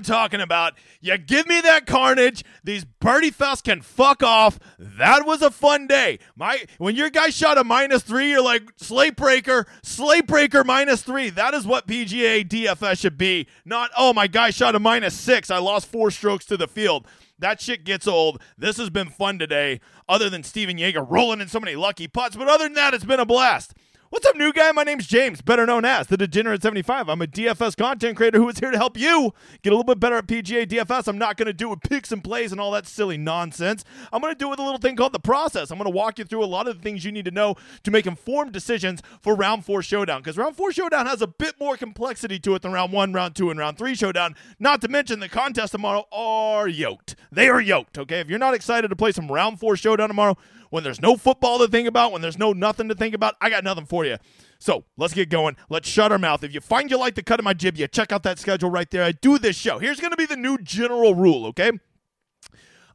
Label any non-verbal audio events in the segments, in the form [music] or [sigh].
I'm talking about. You give me that carnage. These birdie fests can fuck off. That was a fun day. My when your guy shot a minus three, you're like slate breaker, slate breaker minus three. That is what PGA DFS should be. Not oh my guy shot a minus six. I lost four strokes to the field. That shit gets old. This has been fun today, other than Stephan Jaeger rolling in so many lucky putts. But other than that, it's been a blast. What's up, new guy? My name's James, better known as the Degenerate75. I'm a DFS content creator who is here to help you get a little bit better at PGA DFS. I'm not going to do it with picks and plays and all that silly nonsense. I'm going to do it with a little thing called the process. I'm going to walk you through a lot of the things you need to know to make informed decisions for round four showdown because round four showdown has a bit more complexity to it than round one, round two, and round three showdown. Not to mention the contest tomorrow are yoked. They are yoked, okay? If you're not excited to play some round four showdown tomorrow, when there's no football to think about, when there's no nothing to think about, I got nothing for you. So let's get going. Let's shut our mouth. If you find you like the cut of my jib, you check out that schedule right there. I do this show. Here's going to be the new general rule, okay?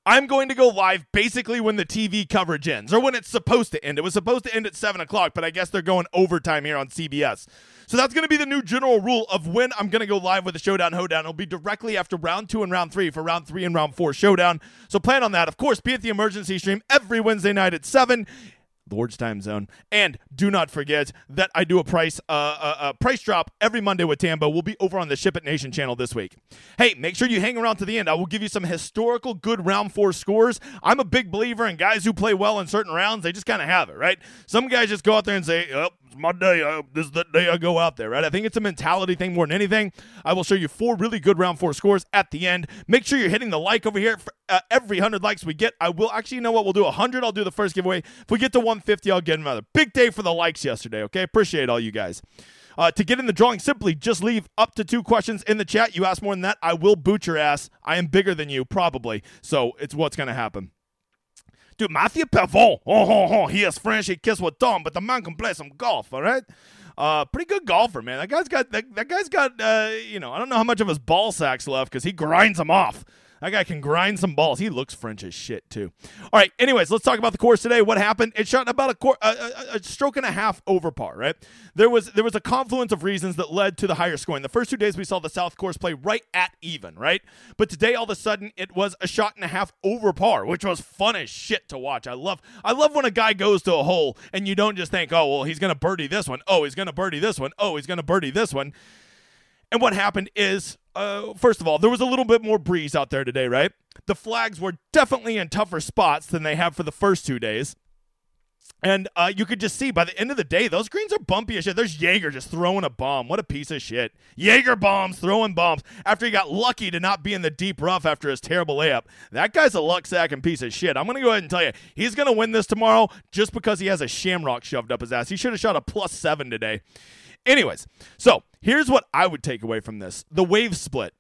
I'm going to go live basically when the TV coverage ends or when it's supposed to end. It was supposed to end at 7 o'clock, but I guess they're going overtime here on CBS. So that's going to be the new general rule of when I'm going to go live with the Showdown Hoedown. It'll be directly after round two and round three for round three and round four Showdown. So plan on that. Of course, be at the emergency stream every Wednesday night at 7. Lord's time zone. And do not forget that I do a price uh, uh, uh, price drop every Monday with Tambo. We'll be over on the Ship It Nation channel this week. Hey, make sure you hang around to the end. I will give you some historical good round four scores. I'm a big believer in guys who play well in certain rounds. They just kind of have it, right? Some guys just go out there and say, "Oh, my day. Uh, this is the day I go out there, right?" I think it's a mentality thing more than anything. I will show you four really good round four scores at the end. Make sure you're hitting the like over here. For, uh, every 100 likes we get, I will actually you know what we'll do 100. I'll do the first giveaway. If we get to 150, I'll get another. Big day for the likes yesterday. Okay, appreciate all you guys. Uh, to get in the drawing, simply just leave up to two questions in the chat. You ask more than that, I will boot your ass. I am bigger than you, probably. So it's what's going to happen. Dude, Mathieu Pavon, oh, oh, oh, he is French, he kiss with Tom, but the man can play some golf, all right? Uh, pretty good golfer, man. That guy's got that, that guy's got uh, you know, I don't know how much of his ball sacks left because he grinds them off. That guy can grind some balls. He looks French as shit too. All right. Anyways, let's talk about the course today. What happened? It shot about a, cor- a, a, a, stroke and a half over par. Right. There was there was a confluence of reasons that led to the higher scoring. The first two days we saw the South course play right at even. Right. But today all of a sudden it was a shot and a half over par, which was fun as shit to watch. I love I love when a guy goes to a hole and you don't just think, oh well, he's gonna birdie this one. Oh, he's gonna birdie this one. Oh, he's gonna birdie this one. And what happened is, uh, first of all, there was a little bit more breeze out there today, right? The flags were definitely in tougher spots than they have for the first two days. And uh, you could just see by the end of the day, those greens are bumpy as shit. There's Jaeger just throwing a bomb. What a piece of shit. Jaeger bombs, throwing bombs after he got lucky to not be in the deep rough after his terrible layup. That guy's a luck sack and piece of shit. I'm going to go ahead and tell you, he's going to win this tomorrow just because he has a shamrock shoved up his ass. He should have shot a plus seven today. Anyways, so here's what I would take away from this the wave split.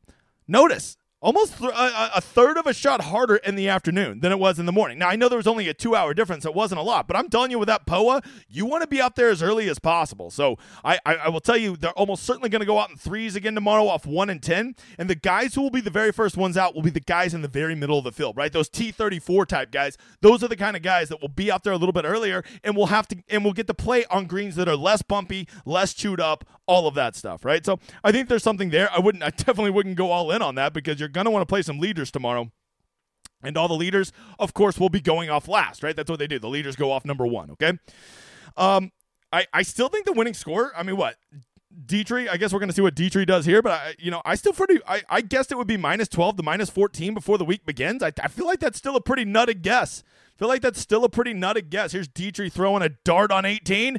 Notice almost th- a, a, third of a shot harder in the afternoon than it was in the morning. Now, I know there was only a two hour difference. It wasn't a lot, but I'm telling you, with that POA, you want to be out there as early as possible. So I, I, I will tell you, they're almost certainly going to go out in threes again tomorrow off one and 10. And the guys who will be the very first ones out will be the guys in the very middle of the field, right? Those T34 type guys. Those are the kind of guys that will be out there a little bit earlier and we'll have to, and we'll get to play on greens that are less bumpy, less chewed up, all of that stuff, right? So I think there's something there. I wouldn't, I definitely wouldn't go all in on that because you're going to want to play some leaders tomorrow. And all the leaders, of course, will be going off last, right? That's what they do. The leaders go off number one, okay? Um, I, I still think the winning score, I mean, what? Detry, I guess we're going to see what Detry does here, but I, you know, I still pretty, I, I guessed it would be minus 12 to minus 14 before the week begins. I, I feel like that's still a pretty nutted guess. I feel like that's still a pretty nutted guess. Here's Detry throwing a dart on 18.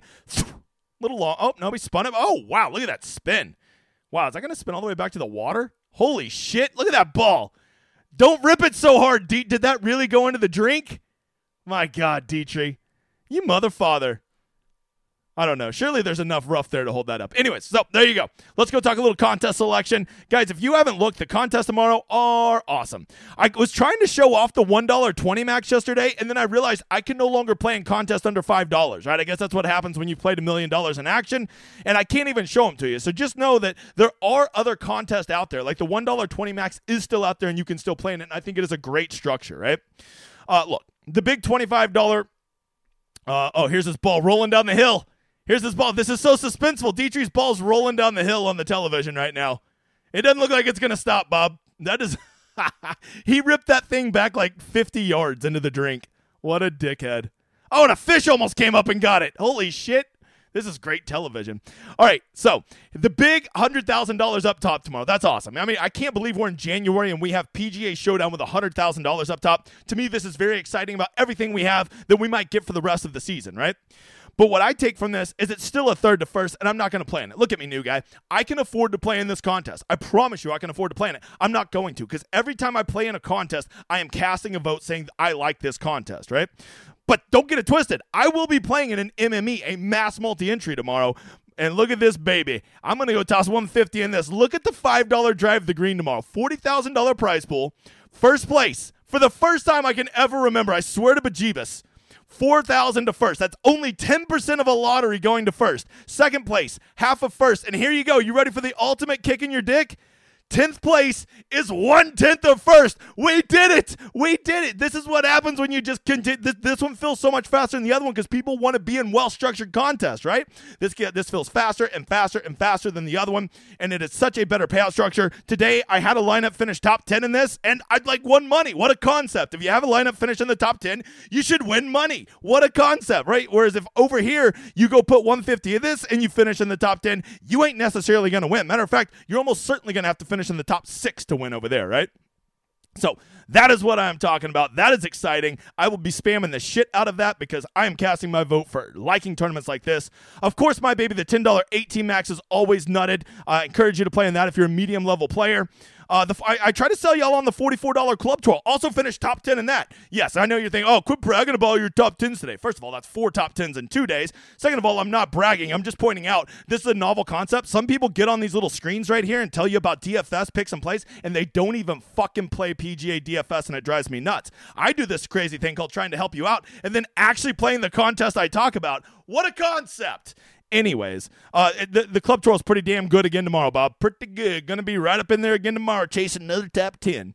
Little long. Oh, no, he spun it. Oh, wow. Look at that spin. Wow. Is that going to spin all the way back to the water? Holy shit. Look at that ball. Don't rip it so hard. D- did that really go into the drink? My God, Detry. You mother father. I don't know. Surely there's enough rough there to hold that up. Anyways, so there you go. Let's go talk a little contest selection. Guys, if you haven't looked, the contests tomorrow are awesome. I was trying to show off the $1.20 max yesterday, and then I realized I can no longer play in contest under $5, right? I guess that's what happens when you've played a million dollars in action, and I can't even show them to you. So just know that there are other contests out there. Like the $1.20 max is still out there, and you can still play in it, and I think it is a great structure, right? Uh, look, the big $25. Uh, oh, here's this ball rolling down the hill. Here's this ball. This is so suspenseful. Detry's ball's rolling down the hill on the television right now. It doesn't look like it's going to stop, Bob. That is. [laughs] he ripped that thing back like 50 yards into the drink. What a dickhead. Oh, and a fish almost came up and got it. Holy shit. This is great television. All right, so the big $100,000 up top tomorrow. That's awesome. I mean, I can't believe we're in January and we have PGA Showdown with $100,000 up top. To me, this is very exciting about everything we have that we might get for the rest of the season, right? But what I take from this is it's still a third to first, and I'm not going to play in it. Look at me, new guy. I can afford to play in this contest. I promise you, I can afford to play in it. I'm not going to because every time I play in a contest, I am casting a vote saying I like this contest, right? But don't get it twisted. I will be playing in an MME, a mass multi entry tomorrow. And look at this baby. I'm going to go toss 150 in this. Look at the $5 drive the green tomorrow. $40,000 prize pool. First place. For the first time I can ever remember, I swear to bejeebus. 4,000 to first. That's only 10% of a lottery going to first. Second place, half of first. And here you go. You ready for the ultimate kick in your dick? 10th place is one tenth of first. We did it. We did it. This is what happens when you just continue. This, this one feels so much faster than the other one because people want to be in well structured contests, right? This this feels faster and faster and faster than the other one, and it is such a better payout structure. Today, I had a lineup finish top 10 in this, and I'd like won money. What a concept. If you have a lineup finish in the top 10, you should win money. What a concept, right? Whereas if over here you go put 150 of this and you finish in the top 10, you ain't necessarily going to win. Matter of fact, you're almost certainly going to have to finish finish in the top six to win over there, right? So that is what I'm talking about. That is exciting. I will be spamming the shit out of that because I am casting my vote for liking tournaments like this. Of course, my baby, the $10 18 max is always nutted. I encourage you to play in that if you're a medium level player. Uh, the, I, I try to sell y'all on the $44 Club Troll. Also finished top 10 in that. Yes, I know you're thinking, oh, quit bragging about your top 10s today. First of all, that's four top 10s in two days. Second of all, I'm not bragging. I'm just pointing out this is a novel concept. Some people get on these little screens right here and tell you about DFS picks and plays, and they don't even fucking play PGA DFS, and it drives me nuts. I do this crazy thing called trying to help you out and then actually playing the contest I talk about. What a concept! Anyways, uh, the, the club troll is pretty damn good again tomorrow, Bob. Pretty good. Going to be right up in there again tomorrow, chasing another top 10.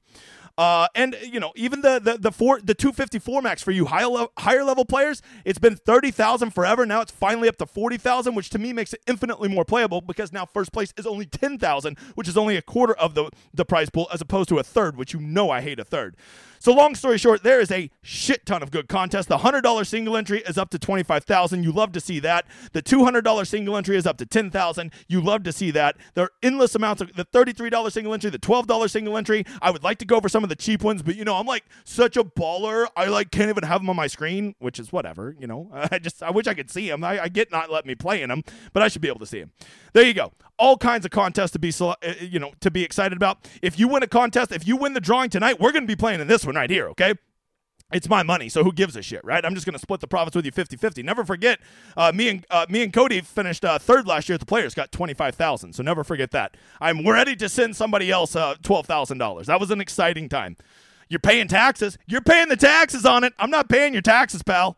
Uh, and you know, even the the the four the 254 max for you higher level, higher level players, it's been 30,000 forever. Now it's finally up to 40,000, which to me makes it infinitely more playable because now first place is only 10,000, which is only a quarter of the the prize pool as opposed to a third, which you know I hate a third. So long story short, there is a shit ton of good contests. The $100 single entry is up to 25,000. You love to see that. The $200 single entry is up to 10,000. You love to see that. There are endless amounts of the $33 single entry, the $12 single entry. I would like to go over some of the cheap ones, but you know, I'm like such a baller. I like can't even have them on my screen, which is whatever, you know. [laughs] I just I wish I could see them. I, I get not letting me play in them, but I should be able to see them. There you go. All kinds of contests to be uh, you know, to be excited about. If you win a contest, if you win the drawing tonight, we're going to be playing in this one one right here, okay? It's my money, so who gives a shit, right? I'm just going to split the profits with you 50-50. Never forget, uh, me and uh, me and Cody finished uh, third last year at the Players, got 25000 so never forget that. I'm ready to send somebody else uh, $12,000. That was an exciting time. You're paying taxes. You're paying the taxes on it. I'm not paying your taxes, pal.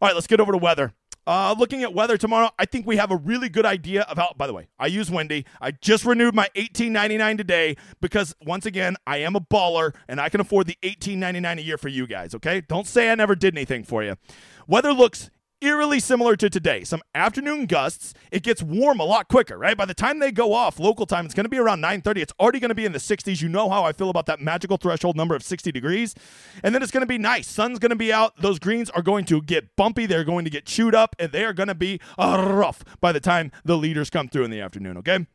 All right, let's get over to weather. Uh, looking at weather tomorrow, I think we have a really good idea of how. By the way, I use Windy. I just renewed my eighteen ninety nine today because once again, I am a baller and I can afford the eighteen ninety nine a year for you guys. Okay, don't say I never did anything for you. Weather looks eerily similar to today. Some afternoon gusts. It gets warm a lot quicker, right? By the time they go off local time, it's going to be around 9:30. It's already going to be in the 60s. You know how I feel about that magical threshold number of 60 degrees. And then it's going to be nice. Sun's going to be out. Those greens are going to get bumpy. They're going to get chewed up, and they are going to be uh, rough by the time the leaders come through in the afternoon. Okay.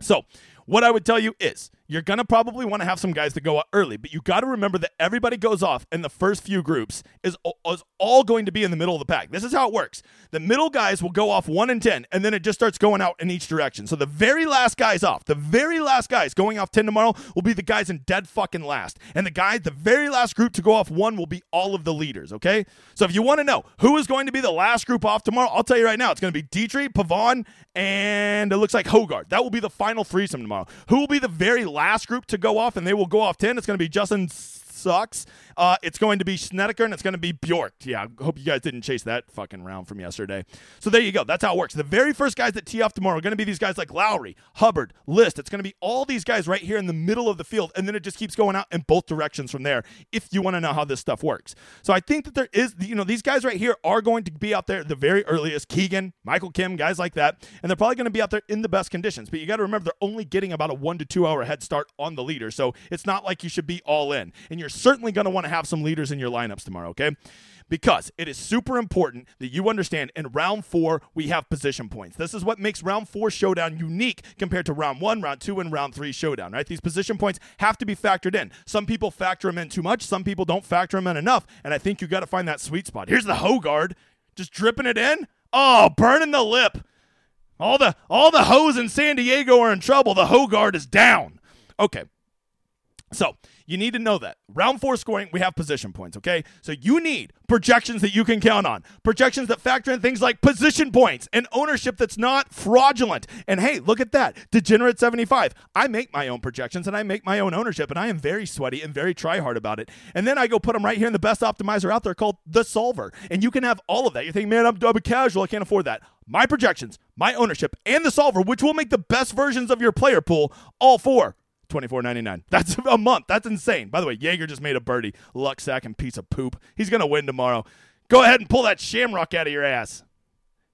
So, what I would tell you is you're going to probably want to have some guys that go out early, but you got to remember that everybody goes off in the first few groups is, is all going to be in the middle of the pack. This is how it works. The middle guys will go off 1 and 10, and then it just starts going out in each direction. So the very last guys off, the very last guys going off 10 tomorrow will be the guys in dead fucking last. And the guys, the very last group to go off 1 will be all of the leaders, okay? So if you want to know who is going to be the last group off tomorrow, I'll tell you right now. It's going to be Detry, Pavon, and it looks like Hojgaard. That will be the final threesome tomorrow. Who will be the very last group to go off, and they will go off 10? It's going to be Justin sucks. Uh, it's going to be Snedeker and it's going to be Bjork. Yeah, I hope you guys didn't chase that fucking round from yesterday. So there you go. That's how it works. The very first guys that tee off tomorrow are going to be these guys like Lowry, Hubbard, List. It's going to be all these guys right here in the middle of the field, and then it just keeps going out in both directions from there. If you want to know how this stuff works, so I think that there is, you know, these guys right here are going to be out there the very earliest. Keegan, Michael Kim, guys like that, and they're probably going to be out there in the best conditions. But you got to remember they're only getting about a one to two hour head start on the leader, so it's not like you should be all in. And you're certainly going to want to have some leaders in your lineups tomorrow. Okay because it is super important that you understand in round four, we have position points. This is what makes round four showdown unique compared to round one, round two, and round three showdown, right? These position points have to be factored in. Some people factor them in too much, some people don't factor them in enough. And I think you got to find that sweet spot. Here's the Hojgaard, just dripping it in. Oh, burning the lip. All the all the hoes in San Diego are in trouble. The Hojgaard is down. Okay. So you need to know that. Round four scoring, we have position points, okay? So you need projections that you can count on, projections that factor in things like position points and ownership that's not fraudulent. And hey, look at that. Degenerate 75. I make my own projections and I make my own ownership, and I am very sweaty and very try hard about it. And then I go put them right here in the best optimizer out there called the Solver. And you can have all of that. You're think, man, I'm, I'm casual. I can't afford that. My projections, my ownership, and the Solver, which will make the best versions of your player pool, all four twenty four ninety nine. That's a month. That's insane. By the way, Jaeger just made a birdie. Luck sack and piece of poop. He's gonna win tomorrow. Go ahead and pull that shamrock out of your ass.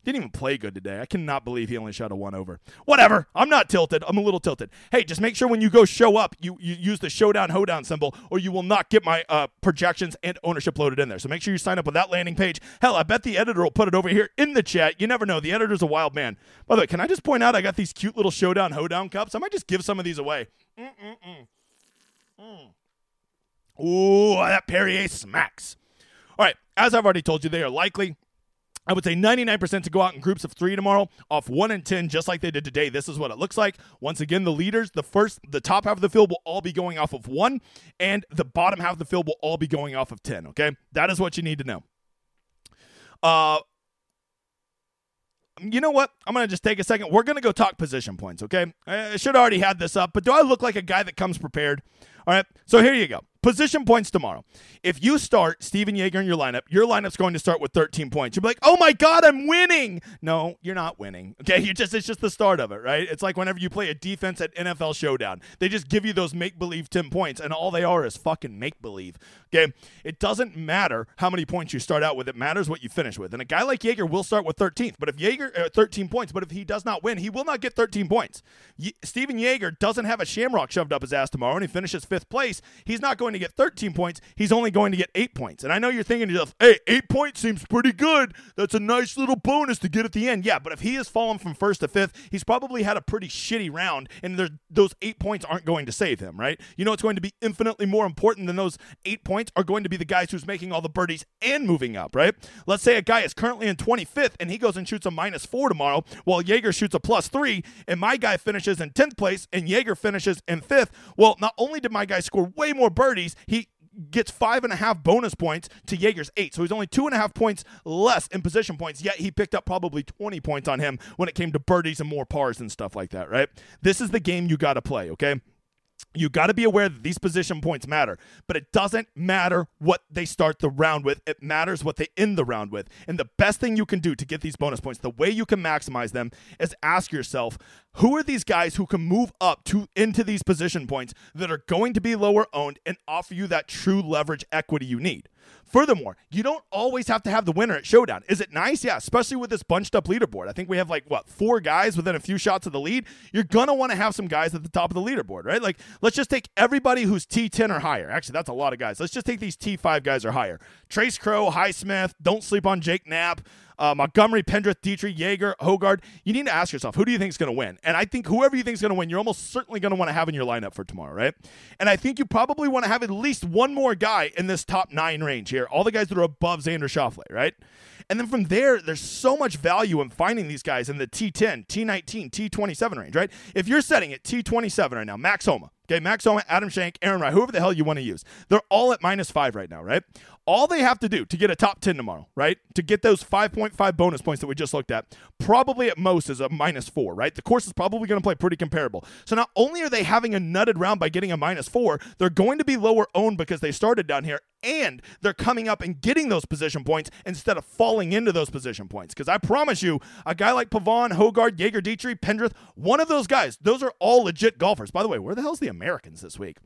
Didn't even play good today. I cannot believe he only shot a one over. Whatever. I'm not tilted. I'm a little tilted. Hey, just make sure when you go show up, you, you use the showdown hoedown symbol, or you will not get my uh, projections and ownership loaded in there. So make sure you sign up with that landing page. Hell, I bet the editor will put it over here in the chat. You never know. The editor's a wild man. By the way, can I just point out I got these cute little showdown hoedown cups? I might just give some of these away. Mm-mm-mm. Mm. Ooh, that Perrier smacks. All right, as I've already told you, they are likely I would say 99% to go out in groups of three tomorrow, off one and 10, just like they did today. This is what it looks like. Once again, the leaders, the first, the top half of the field will all be going off of one, and the bottom half of the field will all be going off of 10. Okay. That is what you need to know. Uh, you know what? I'm going to just take a second. We're going to go talk position points, okay? I should already had this up, but do I look like a guy that comes prepared? All right. So here you go. Position points tomorrow. If you start Stephan Jaeger in your lineup, your lineup's going to start with 13 points. You'll be like, "Oh my god, I'm winning!" No, you're not winning. [laughs] Okay, you just it's just the start of it, right? It's like whenever you play a defense at NFL Showdown, they just give you those make believe 10 points, and all they are is fucking make believe. Okay, it doesn't matter how many points you start out with; it matters what you finish with. And a guy like Jaeger will start with 13th, but if Jaeger uh, 13 points, but if he does not win, he will not get 13 points. Y- Stephan Jaeger doesn't have a shamrock shoved up his ass tomorrow, and he finishes fifth place. He's not going to get 13 points points, he's only going to get eight points. And I know you're thinking to yourself, hey, eight points seems pretty good. That's a nice little bonus to get at the end. Yeah, but if he has fallen from first to fifth, he's probably had a pretty shitty round, and those eight points aren't going to save him, right? You know, it's going to be infinitely more important than those eight points are going to be the guys who's making all the birdies and moving up, right? Let's say a guy is currently in 25th and he goes and shoots a minus four tomorrow, while Jaeger shoots a plus three, and my guy finishes in 10th place and Jaeger finishes in fifth. Well, not only did my guy score way more birdies, he gets five and a half bonus points to Jaeger's eight. So he's only two and a half points less in position points, yet he picked up probably 20 points on him when it came to birdies and more pars and stuff like that, right? This is the game you got to play, okay? You got to be aware that these position points matter, but it doesn't matter what they start the round with. It matters what they end the round with. And the best thing you can do to get these bonus points, the way you can maximize them, is ask yourself, who are these guys who can move up to into these position points that are going to be lower owned and offer you that true leverage equity you need? Furthermore, you don't always have to have the winner at Showdown. Is it nice? Yeah, especially with this bunched up leaderboard. I think we have like, what, four guys within a few shots of the lead. You're to want to have some guys at the top of the leaderboard, right? Like, let's just take everybody who's T10 or higher. Actually, that's a lot of guys. Let's just take these T5 guys or higher. Trace Crowe, Highsmith, don't sleep on Jake Knapp uh, Montgomery, Pendrith, Detry, Jaeger, Hojgaard. You need to ask yourself, who do you think is going to win? And I think whoever you think is going to win, you're almost certainly going to want to have in your lineup for tomorrow, right? And I think you probably want to have at least one more guy in this top nine range here. All the guys that are above Xander Schauffele, right? And then from there, there's so much value in finding these guys in the T10, T19, T27 range, right? If you're setting at T27 right now, Max Homa, Okay, Max Homa, Adam Schenk, Aaron Rai, whoever the hell you want to use. They're all at minus five right now, right? All they have to do to get a top 10 tomorrow, right? To get those 5.5 bonus points that we just looked at, probably at most is a minus four, right? The course is probably going to play pretty comparable. So not only are they having a nutted round by getting a minus four, they're going to be lower owned because they started down here and they're coming up and getting those position points instead of falling into those position points. Because I promise you, a guy like Pavon, Hojgaard, Jaeger, Detry, Pendrith, one of those guys, those are all legit golfers. By the way, where the hell's the Americans this week?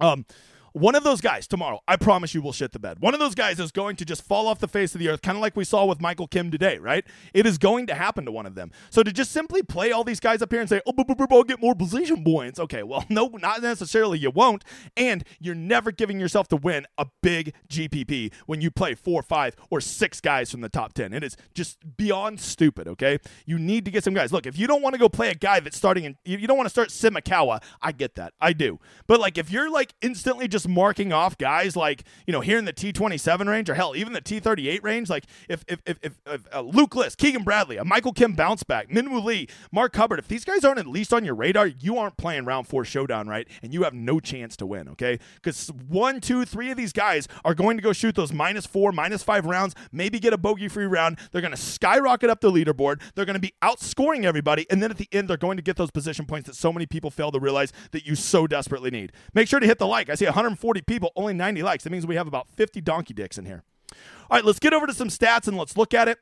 Um, one of those guys tomorrow, I promise you, will shit the bed. One of those guys is going to just fall off the face of the earth, kind of like we saw with Michael Kim today, right? It is going to happen to one of them. So to just simply play all these guys up here and say, oh, I'll get more position points. Okay, well, [laughs] no, not necessarily. You won't. And you're never giving yourself to win a big GPP when you play four, five, or six guys from the top 10. It is just beyond stupid, okay? You need to get some guys. Look, if you don't want to go play a guy that's starting in, you don't want to start Simakawa, I get that. I do. But like, if you're like instantly just just marking off guys like you know here in the T27 range or hell even the T38 range. Like if if if, if, if uh, Luke List, Keegan Bradley, a Michael Kim bounce back, Minwoo Lee, Mark Hubbard. If these guys aren't at least on your radar, you aren't playing round four showdown right, and you have no chance to win. Okay, because one, two, three of these guys are going to go shoot those minus four, minus five rounds, maybe get a bogey free round. They're going to skyrocket up the leaderboard. They're going to be outscoring everybody, and then at the end, they're going to get those position points that so many people fail to realize that you so desperately need. Make sure to hit the like. I see 100 140 people, only 90 likes. That means we have about 50 donkey dicks in here. All right, let's get over to some stats and let's look at it.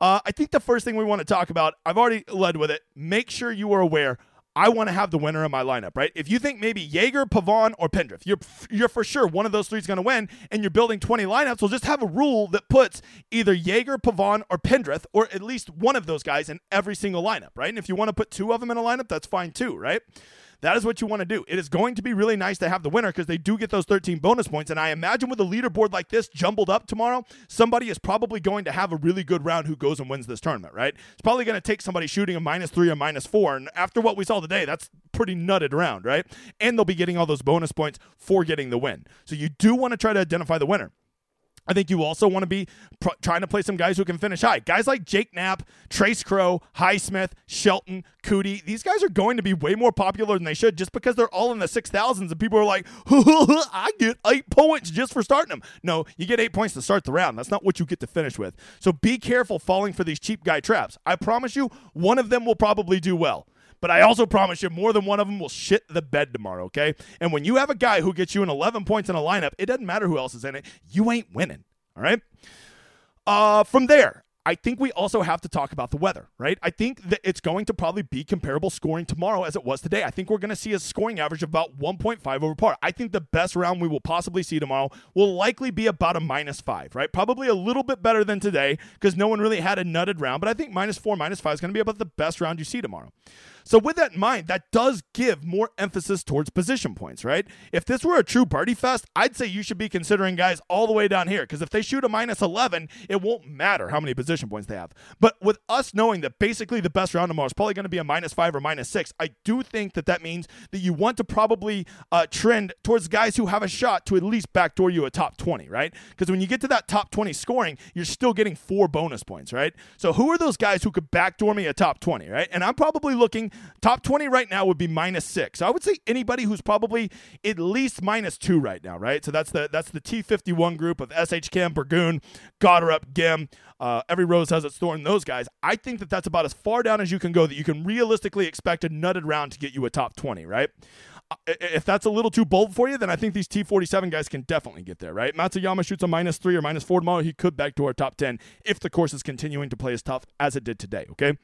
Uh, I think the first thing we want to talk about, I've already led with it. Make sure you are aware. I want to have the winner in my lineup, right? If you think maybe Jaeger, Pavon, or Pendrith, you're you're for sure one of those three is going to win, and you're building 20 lineups. Well, just have a rule that puts either Jaeger, Pavon, or Pendrith, or at least one of those guys in every single lineup, right? And if you want to put two of them in a lineup, that's fine too, right? That is what you want to do. It is going to be really nice to have the winner because they do get those 13 bonus points. And I imagine with a leaderboard like this jumbled up tomorrow, somebody is probably going to have a really good round who goes and wins this tournament, right? It's probably going to take somebody shooting a minus three or minus four. And after what we saw today, that's pretty nutted round, right? And they'll be getting all those bonus points for getting the win. So you do want to try to identify the winner. I think you also want to be pr- trying to play some guys who can finish high. Guys like Jake Knapp, Trace Crowe, Highsmith, Shelton, Coody. These guys are going to be way more popular than they should just because they're all in the 6,000s and people are like, [laughs] I get eight points just for starting them. No, you get eight points to start the round. That's not what you get to finish with. So be careful falling for these cheap guy traps. I promise you, one of them will probably do well. But I also promise you, more than one of them will shit the bed tomorrow, okay? And when you have a guy who gets you an 11 points in a lineup, it doesn't matter who else is in it. You ain't winning, all right? Uh, from there, I think we also have to talk about the weather, right? I think that it's going to probably be comparable scoring tomorrow as it was today. I think we're going to see a scoring average of about 1.5 over par. I think the best round we will possibly see tomorrow will likely be about a minus five, right? Probably a little bit better than today because no one really had a nutted round, but I think minus four, minus five is going to be about the best round you see tomorrow. So, with that in mind, that does give more emphasis towards position points, right? If this were a true birdie fest, I'd say you should be considering guys all the way down here because if they shoot a minus 11, it won't matter how many position points they have. But with us knowing that basically the best round tomorrow is probably going to be a minus five or minus six, I do think that that means that you want to probably uh, trend towards guys who have a shot to at least backdoor you a top 20, right? Because when you get to that top 20 scoring, you're still getting four bonus points, right? So, who are those guys who could backdoor me a top 20, right? And I'm probably looking Top 20 right now would be minus six. So I would say anybody who's probably at least minus two right now, right? So that's the that's the T51 group of SH Kim, Burgoon, Goddard, Ghim. Uh, every rose has its thorn. Those guys, I think that that's about as far down as you can go that you can realistically expect a nutted round to get you a top 20, right? Uh, if that's a little too bold for you, then I think these T47 guys can definitely get there, right? Matsuyama shoots a minus three or minus four tomorrow. He could back to our top 10 if the course is continuing to play as tough as it did today, okay?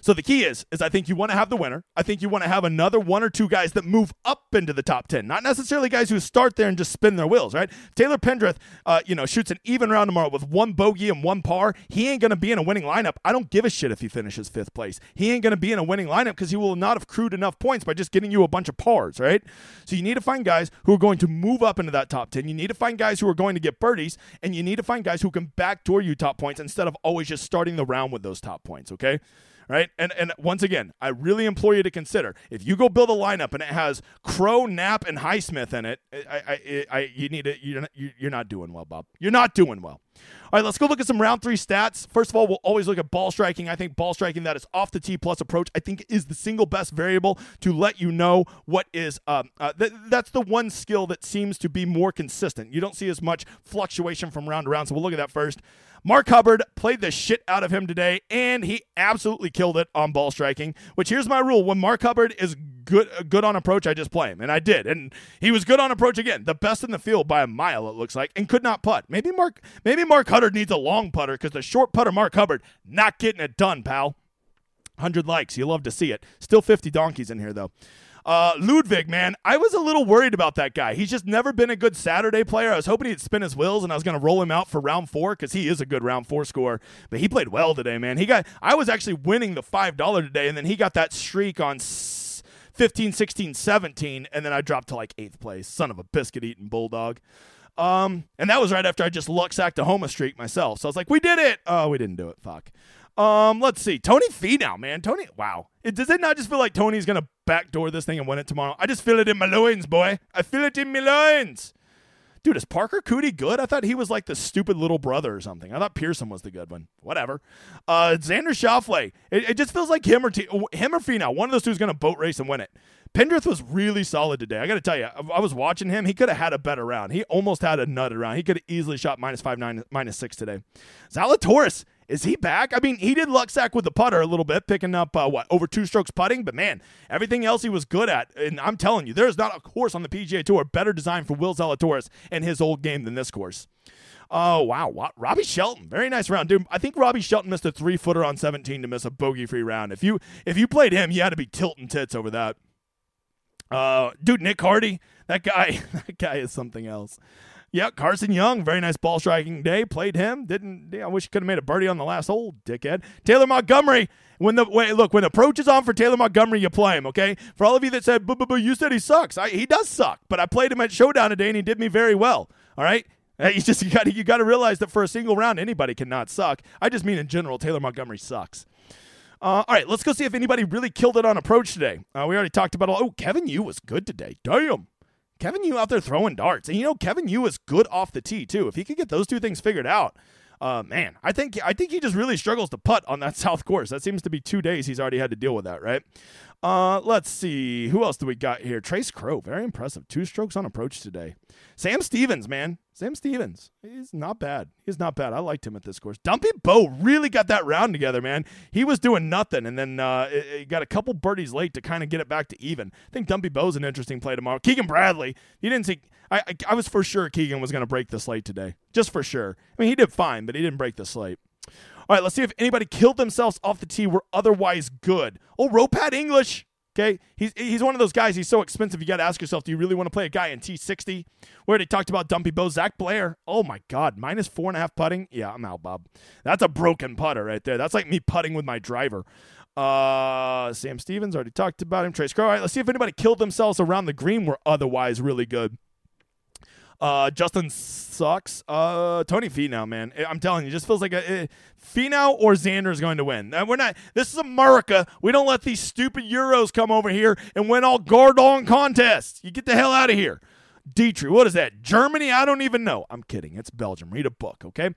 So the key is, is I think you want to have the winner. I think you want to have another one or two guys that move up into the top ten, not necessarily guys who start there and just spin their wheels, right? Taylor Pendrith, uh, you know, shoots an even round tomorrow with one bogey and one par. He ain't to be in a winning lineup. I don't give a shit if he finishes fifth place. He ain't to be in a winning lineup because he will not have accrued enough points by just getting you a bunch of pars, right? So you need to find guys who are going to move up into that top ten. You need to find guys who are going to get birdies, and you need to find guys who can backdoor you top points instead of always just starting the round with those top points. Okay right? And and once again, I really implore you to consider if you go build a lineup and it has Crowe, Knapp, and Highsmith in it, I, I, I you need to you're not, you're not doing well, Bob. You're not doing well. All right, let's go look at some round three stats. First of all, we'll always look at ball striking. I think ball striking that is off the tee plus approach, I think is the single best variable to let you know what is, um, uh, th- that's the one skill that seems to be more consistent. You don't see as much fluctuation from round to round. So we'll look at that first. Mark Hubbard played the shit out of him today, and he absolutely killed it on ball striking. Which here's my rule: when Mark Hubbard is good, good on approach, I just play him, and I did, and he was good on approach again, the best in the field by a mile it looks like, and could not putt. Maybe Mark, maybe Mark Hubbard needs a long putter because the short putter Mark Hubbard not getting it done, pal. 100 likes. You love to see it. Still 50 donkeys in here, though. Uh, Ludvig, man, I was a little worried about that guy. He's just never been a good Saturday player. I was hoping he'd spin his wheels, and I was going to roll him out for round four because he is a good round four scorer. But he played well today, man. He got. I was actually winning the five dollar today, and then he got that streak on. 15, 16, 17, and then I dropped to like eighth place. Son of a biscuit eating bulldog. Um, and that was right after I just luck sacked a Homa streak myself. So I was like, we did it. Oh, we didn't do it. Fuck. Um, let's see. Tony Finau, man. Tony, wow. It, does it not just feel like Tony's going to backdoor this thing and win it tomorrow? I just feel it in my loins, boy. I feel it in my loins. Dude, is Parker Coody good? I thought he was like the stupid little brother or something. I thought Pierceson was the good one. Whatever. Uh, Xander Schauffele. It, it just feels like him or T- him or Finau. One of those two is going to boat race and win it. Pendrith was really solid today. I got to tell you, I, I was watching him. He could have had a better round. He almost had a nutted round. He could have easily shot minus five, nine, minus six today. Zalatoris is he back? I mean, he did luck sack with the putter a little bit, picking up uh, what over two strokes putting, but man, everything else he was good at. And I'm telling you, there's not a course on the PGA Tour better designed for Will Zalatoris and his old game than this course. Oh wow, Robbie Shelton, very nice round, dude. I think Robbie Shelton missed a three footer on 17 to miss a bogey free round. If you if you played him, you had to be tilting tits over that. Uh, dude, Nick Hardy, that guy, [laughs] that guy is something else. Yeah, Carson Young, very nice ball striking day. Played him. Didn't. Yeah, I wish he could have made a birdie on the last hole, dickhead. Taylor Montgomery. When the wait, look, when approach is on for Taylor Montgomery, you play him. Okay. For all of you that said, "Boo, boo, boo," you said he sucks. I, he does suck, but I played him at Showdown today, and he did me very well. All right. You just [laughs] you got you got to realize that for a single round, anybody cannot suck. I just mean in general, Taylor Montgomery sucks. Uh, all right, let's go see if anybody really killed it on approach today. Uh, we already talked about all. Oh, Kevin Yu was good today. Damn. Kevin Yu out there throwing darts. And you know, Kevin Yu is good off the tee too. If he could get those two things figured out, uh, man, I think I think he just really struggles to putt on that [laughs] South course. That seems to be two days he's already had to deal with that, right? Uh, let's see. Who else do we got here? Trace Crowe, very impressive. Two strokes on approach today. Sam Stevens, man. Sam Stevens. He's not bad. He's not bad. I liked him at this course. Dumpy Bo really got that round together, man. He was doing nothing, and then uh, he got a couple birdies late to kind of get it back to even. I think Dumpy Bo's an interesting play tomorrow. Keegan Bradley. You didn't see. I, I, I was for sure Keegan was going to break the slate today. Just for sure. I mean, he did fine, but he didn't break the slate. All right, let's see if anybody killed themselves off the tee were otherwise good. Oh, Ropat English. Okay, he's he's one of those guys. He's so expensive. You got to ask yourself, do you really want to play a guy in T60? Where they talked about Dumpy Bo, Zach Blair. Oh my God, minus four and a half putting. Yeah, I'm out, Bob. That's a broken putter right there. That's like me putting with my driver. Uh, Sam Stevens already talked about him. Trace Crowe. All right, let's see if anybody killed themselves around the green were otherwise really good. Uh, Justin sucks. Uh, Tony Finau, man, I'm telling you, it just feels like a, a Finau or Xander is going to win. And we're not. This is America. We don't let these stupid Euros come over here and win all Gardon contests. You get the hell out of here. Detry. What is that? Germany? I don't even know. I'm kidding. It's Belgium. Read a book, okay?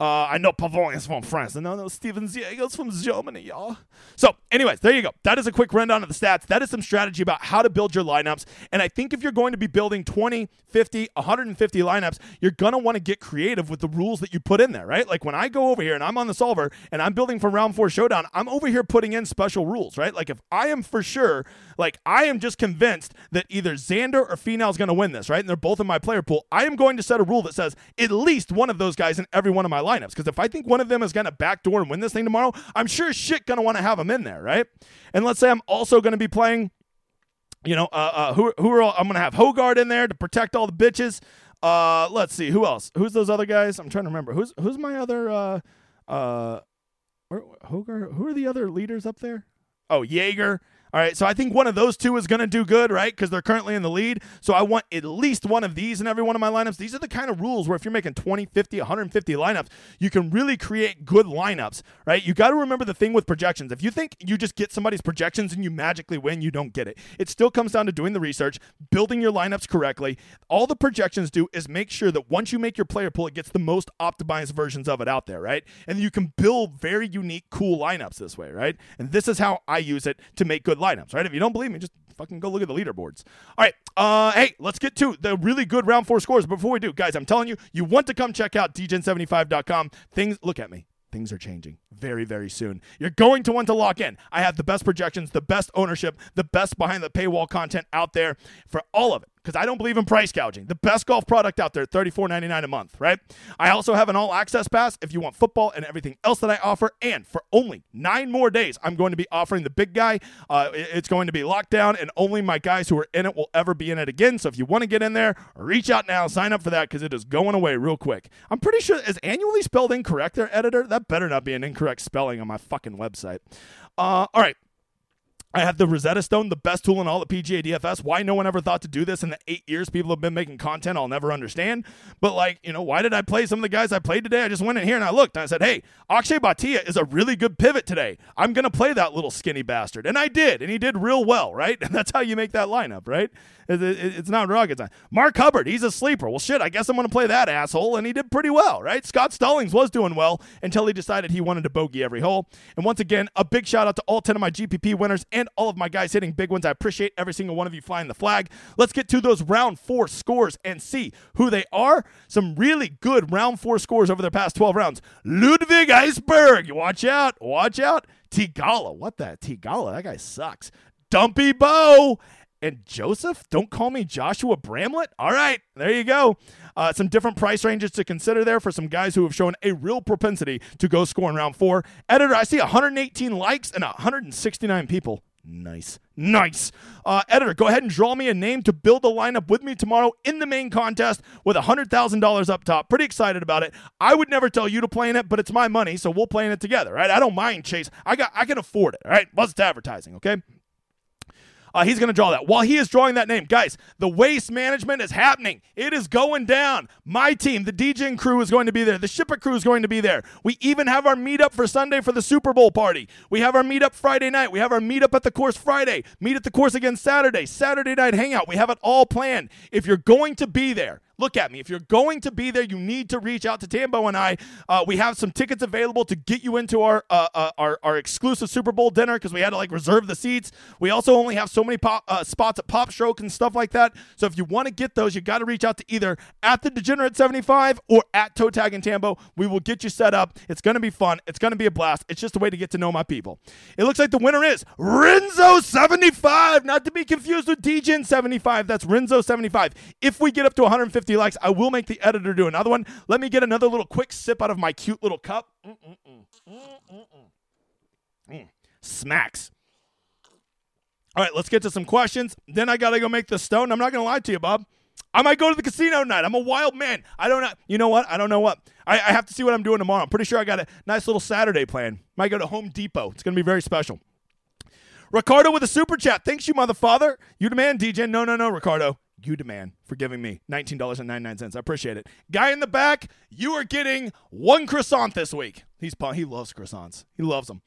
Uh, I know Pavon is from France. No, no, Steven Ziegel's from Germany, y'all. So, anyways, there you go. That is a quick rundown of the stats. That is some strategy about how to build your lineups. And I think if you're going to be building 20, 50, 150 lineups, you're going to want to get creative with the rules that you put in there, right? Like when I go over here and I'm on the solver and I'm building for round four showdown, I'm over here putting in special rules, right? Like if I am for sure, like I am just convinced that either Xander or Finau is going to win this, right? And they're both in my player pool. I am going to set a rule that says at least one of those guys in every one of my lineups. Because if I think one of them is going to backdoor and win this thing tomorrow, I'm sure shit going to want to have them in there, right? And let's say I'm also going to be playing you know, uh, uh, who, who are all, I'm going to have Hojgaard in there to protect all the bitches. Uh, let's see who else. Who's those other guys? I'm trying to remember. Who's who's my other uh uh Hojgaard? Who are the other leaders up there? Oh, Jaeger. All right, so I think one of those two is going to do good, right? Because they're currently in the lead. So I want at least one of these in every one of my lineups. These are the kind of rules where if you're making 20, 50, 150 lineups, you can really create good lineups, right? You got to remember the thing with projections. If you think you just get somebody's projections and you magically win, you don't get it. It still comes down to doing the research, building your lineups correctly. All the projections do is make sure that once you make your player pool, it gets the most optimized versions of it out there, right? And you can build very unique, cool lineups this way, right? And this is how I use it to make good lineups, right? If you don't believe me, just fucking go look at the leaderboards. All right. Uh, hey, let's get to the really good round four scores. Before we do, guys, I'm telling you, you want to come check out degen75.com. Things, look at me things are changing very, very soon. You're going to want to lock in. I have the best projections, the best ownership, the best behind the paywall content out there for all of it because I don't believe in price gouging. The best golf product out there, $34.99 a month, right? I also have an all access pass if you want football and everything else that I offer. And for only nine more days, I'm going to be offering the big guy. Uh, it's going to be locked down, and only my guys who are in it will ever be in it again. So if you want to get in there, reach out now, sign up for that because it is going away real quick. I'm pretty sure, is annually spelled incorrect there, editor? That better not be an incorrect spelling on my fucking website. Uh, all right. I have the Rosetta Stone, the best tool in all the PGA DFS. Why no one ever thought to do this in the eight years people have been making content, I'll never understand. But like, you know, why did I play some of the guys I played today? I just went in here and I looked and I said, hey, Akshay Bhatia is a really good pivot today. I'm to play that little skinny bastard. And I did, and he did real well, right? [laughs] And that's how you make that lineup, right? It's not rocket science. Mark Hubbard, he's a sleeper. Well, shit, I guess I'm to play that asshole. And he did pretty well, right? Scott Stallings was doing well until he decided he wanted to bogey every hole. And once again, a big shout out to all 10 of my GPP winners and all of my guys hitting big ones. I appreciate every single one of you flying the flag. Let's get to those round four scores and see who they are. Some really good round four scores over the past 12 rounds. Ludvig Åberg, watch out, watch out. Theegala, what the Theegala? That guy sucks. Dumpy Bo and Joseph. Don't call me Joshua Bramlett. All right, there you go. Uh, some different price ranges to consider there for some guys who have shown a real propensity to go score in round four. Editor, I see 118 likes and 169 people. Nice. Nice. Uh, editor, go ahead and draw me a name to build a lineup with me tomorrow in the main contest with $100,000 up top. Pretty excited about it. I would never tell you to play in it, but it's my money, so we'll play in it together, right? I don't mind Chase. I got I can afford it, all right? Bust advertising, okay? Uh, he's going to draw that. While he is drawing that name, guys, the waste management is happening. It is going down. My team, the DJing crew, is going to be there. The shipper crew is going to be there. We even have our meetup for Sunday for the Super Bowl party. We have our meetup Friday night. We have our meetup at the course Friday. Meet at the course again Saturday. Saturday night hangout. We have it all planned. If you're going to be there, Look at me. If you're going to be there, you need to reach out to Tambo and I. Uh, we have some tickets available to get you into our uh, uh, our, our exclusive Super Bowl dinner because we had to like reserve the seats. We also only have so many pop, uh, spots at Pop Stroke and stuff like that. So if you want to get those, you got to reach out to either at the Degenerate 75 or at Toe Tag and Tambo. We will get you set up. It's going to be fun. It's going to be a blast. It's just a way to get to know my people. It looks like the winner is Renzo 75, not to be confused with Degen 75. That's Renzo 75. If we get up to 150 50 likes, I will make the editor do another one. Let me get another little quick sip out of my cute little cup. Mm, smacks. All right, let's get to some questions. Then I got to go make the stone. I'm not going to lie to you, Bob. I might go to the casino tonight. I'm a wild man. I don't know. You know what? I don't know what. I, I have to see what I'm doing tomorrow. I'm pretty sure I got a nice little Saturday plan. Might go to Home Depot. It's going to be very special. Ricardo with a super chat. Thanks, you mother father. You demand, DJ. No, no, no, Ricardo you demand for giving me $19.99. I appreciate it. Guy in the back, you are getting one croissant this week. He's he loves croissants. He loves them.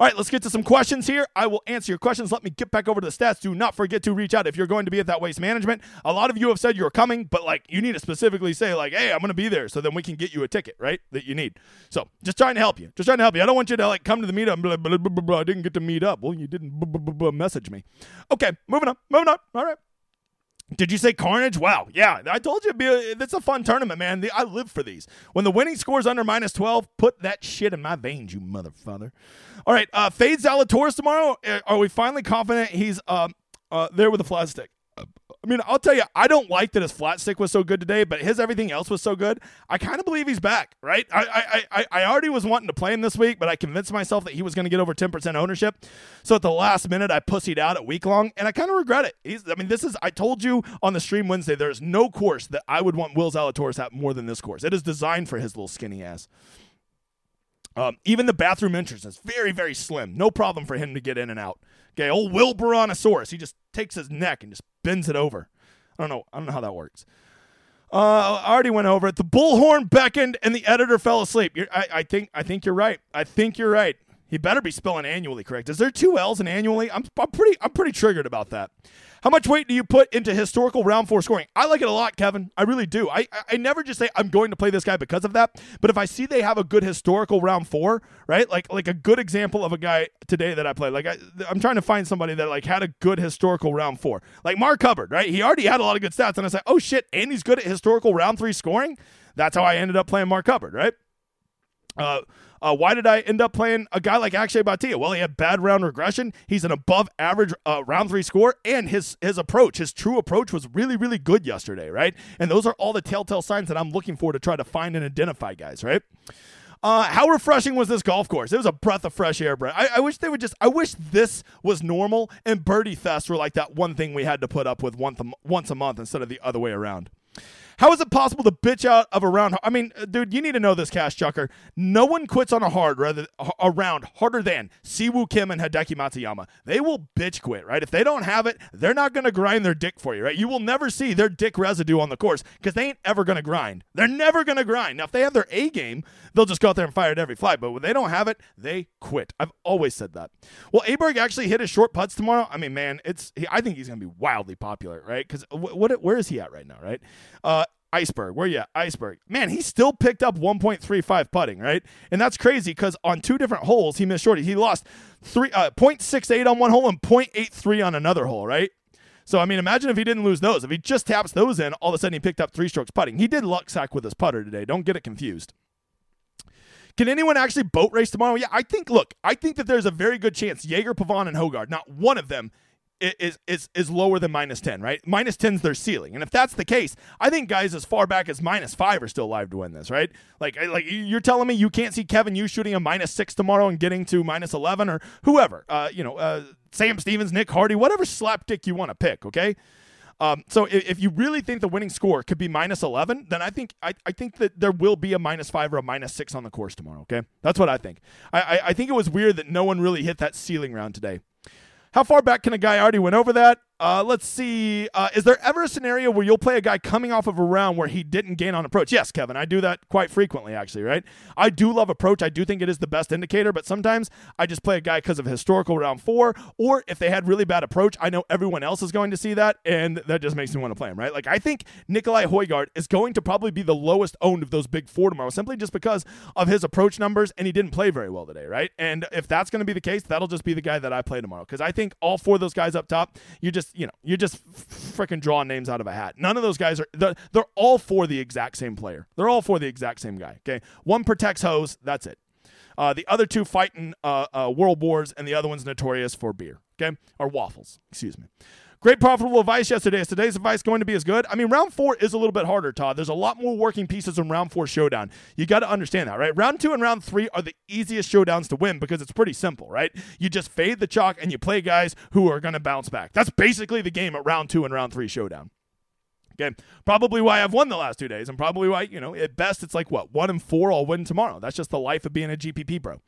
All right, let's get to some questions here. I will answer your questions. Let me get back over to the stats. Do not forget to reach out if you're going to be at that waste management. A lot of you have said you're coming, but like you need to specifically say like, "Hey, I'm going to be there," so then we can get you a ticket, right? That you need. So just trying to help you. Just trying to help you. I don't want you to like come to the meetup be like, blah, blah, blah, I didn't get to meet up. Well, you didn't message me. Okay, moving on. Moving on. All right. Did you say Carnage? Wow. Yeah, I told you it's a fun tournament, man. I live for these. When the winning score's under minus 12, put that shit in my veins, you motherfucker. All right, uh, Fade Zalatoris tomorrow. Uh, are we finally confident he's um, uh, there with the flat stick? I mean, I'll tell you, I don't like that his flat stick was so good today, but his everything else was so good. I kind of believe he's back, right? I, I, I, I already was wanting to play him this week, but I convinced myself that he was going to get over 10% ownership. So at the last minute, I pussied out at week long, and I kind of regret it. He's, I mean, this is, I told you on the stream Wednesday, there's no course that I would want Will Zalatoris at more than this course. It is designed for his little skinny ass. Um, even the bathroom entrance is very, very slim. No problem for him to get in and out Okay, old Wilburanosaurus. He just takes his neck and just bends it over. I don't know. I don't know how that works. Uh, I already went over it. The bullhorn beckoned, and the editor fell asleep. I, I think. I think you're right. I think you're right. He better be spelling annually correct. Is there two L's in annually? I'm, I'm pretty. I'm pretty triggered about that. How much weight do you put into historical round four scoring? I like it a lot, Kevin. I really do. I, I never just say I'm going to play this guy because of that. But if I see they have a good historical round four, right? Like like a good example of a guy today that I played. Like I, I'm trying to find somebody that like had a good historical round four. Like Mark Hubbard, right? He already had a lot of good stats, and I said, oh shit, and he's good at historical round three scoring. That's how I ended up playing Mark Hubbard, right? Uh, uh, why did I end up playing a guy like Akshay Bhatia? Well, he had bad round regression. He's an above average uh, round three score, and his his approach, his true approach, was really really good yesterday, right? And those are all the telltale signs that I'm looking for to try to find and identify guys, right? Uh, how refreshing was this golf course? It was a breath of fresh air, Brett. I, I, wish they would just. I wish this was normal and Birdie Fest were like that one thing we had to put up with once a, once a month instead of the other way around. How is it possible to bitch out of a round? I mean, uh, dude, you need to know this, Cash Chucker. No one quits on a hard rather a round harder than Siwoo Kim and Hideki Matsuyama. They will bitch quit, right? If they don't have it, they're not going to grind their dick for you, right? You will never see their dick residue on the course because they ain't ever going to grind. They're never going to grind. Now, if they have their A game, they'll just go out there and fire at every flight. But when they don't have it, they quit. I've always said that. Well, Aberg actually hit his short putts tomorrow. I mean, man, it's. I think he's going to be wildly popular, right? Because what, what, where is he at right now, right? Uh, Iceberg. Where you? Iceberg. Man, he still picked up 1.35 putting, right? And that's crazy because on two different holes, he missed shorty. He lost three uh, 0.68 on one hole and 0.83 on another hole, right? So, I mean, imagine if he didn't lose those. If he just taps those in, all of a sudden he picked up three strokes putting. He did luck sack with his putter today. Don't get it confused. Can anyone actually boat race tomorrow? Yeah, I think, look, I think that there's a very good chance Jaeger, Pavon, and Hojgaard, not one of them is is is lower than minus 10, right? Minus 10's their ceiling. And if that's the case, I think guys as far back as minus 5 are still alive to win this, right? Like like you're telling me you can't see Kevin Yu shooting a minus 6 tomorrow and getting to minus 11 or whoever. Uh, you know, uh, Sam Stevens, Nick Hardy, whatever slapdick you want to pick, okay? Um, so if, if, you really think the winning score could be minus 11, then I think I, I think that there will be a minus 5 or a minus 6 on the course tomorrow, okay? That's what I think. I, I, I think it was weird that no one really hit that ceiling round today. How far back can a guy already went over that? Uh, let's see. Uh, is there ever a scenario where you'll play a guy coming off of a round where he didn't gain on approach? Yes, Kevin. I do that quite frequently, actually, right? I do love approach. I do think it is the best indicator, but sometimes I just play a guy because of historical round four, or if they had really bad approach, I know everyone else is going to see that, and that just makes me want to play him, right? Like, I think Nicolai Hojgaard is going to probably be the lowest owned of those big four tomorrow, simply just because of his approach numbers, and he didn't play very well today, right? And if that's going to be the case, that'll just be the guy that I play tomorrow, because I think all four of those guys up top, you just, you know, you're just freaking drawing names out of a hat. None of those guys are. They're, they're all for the exact same player. They're all for the exact same guy. Okay, one protects hose. That's it. Uh, the other two fighting uh, uh, world wars, and the other one's notorious for beer. Okay, or waffles. Excuse me. Great profitable advice yesterday. Is today's advice going to be as good? I mean, round four is a little bit harder, Todd. There's a lot more working pieces in round four showdown. You got to understand that, right? Round two and round three are the easiest showdowns to win because it's pretty simple, right? You just fade the chalk and you play guys who are going to bounce back. That's basically the game at round two and round three showdown. Okay, probably why I've won the last two days, and probably why you know at best it's like what one and four. I'll win tomorrow. That's just the life of being a GPP pro.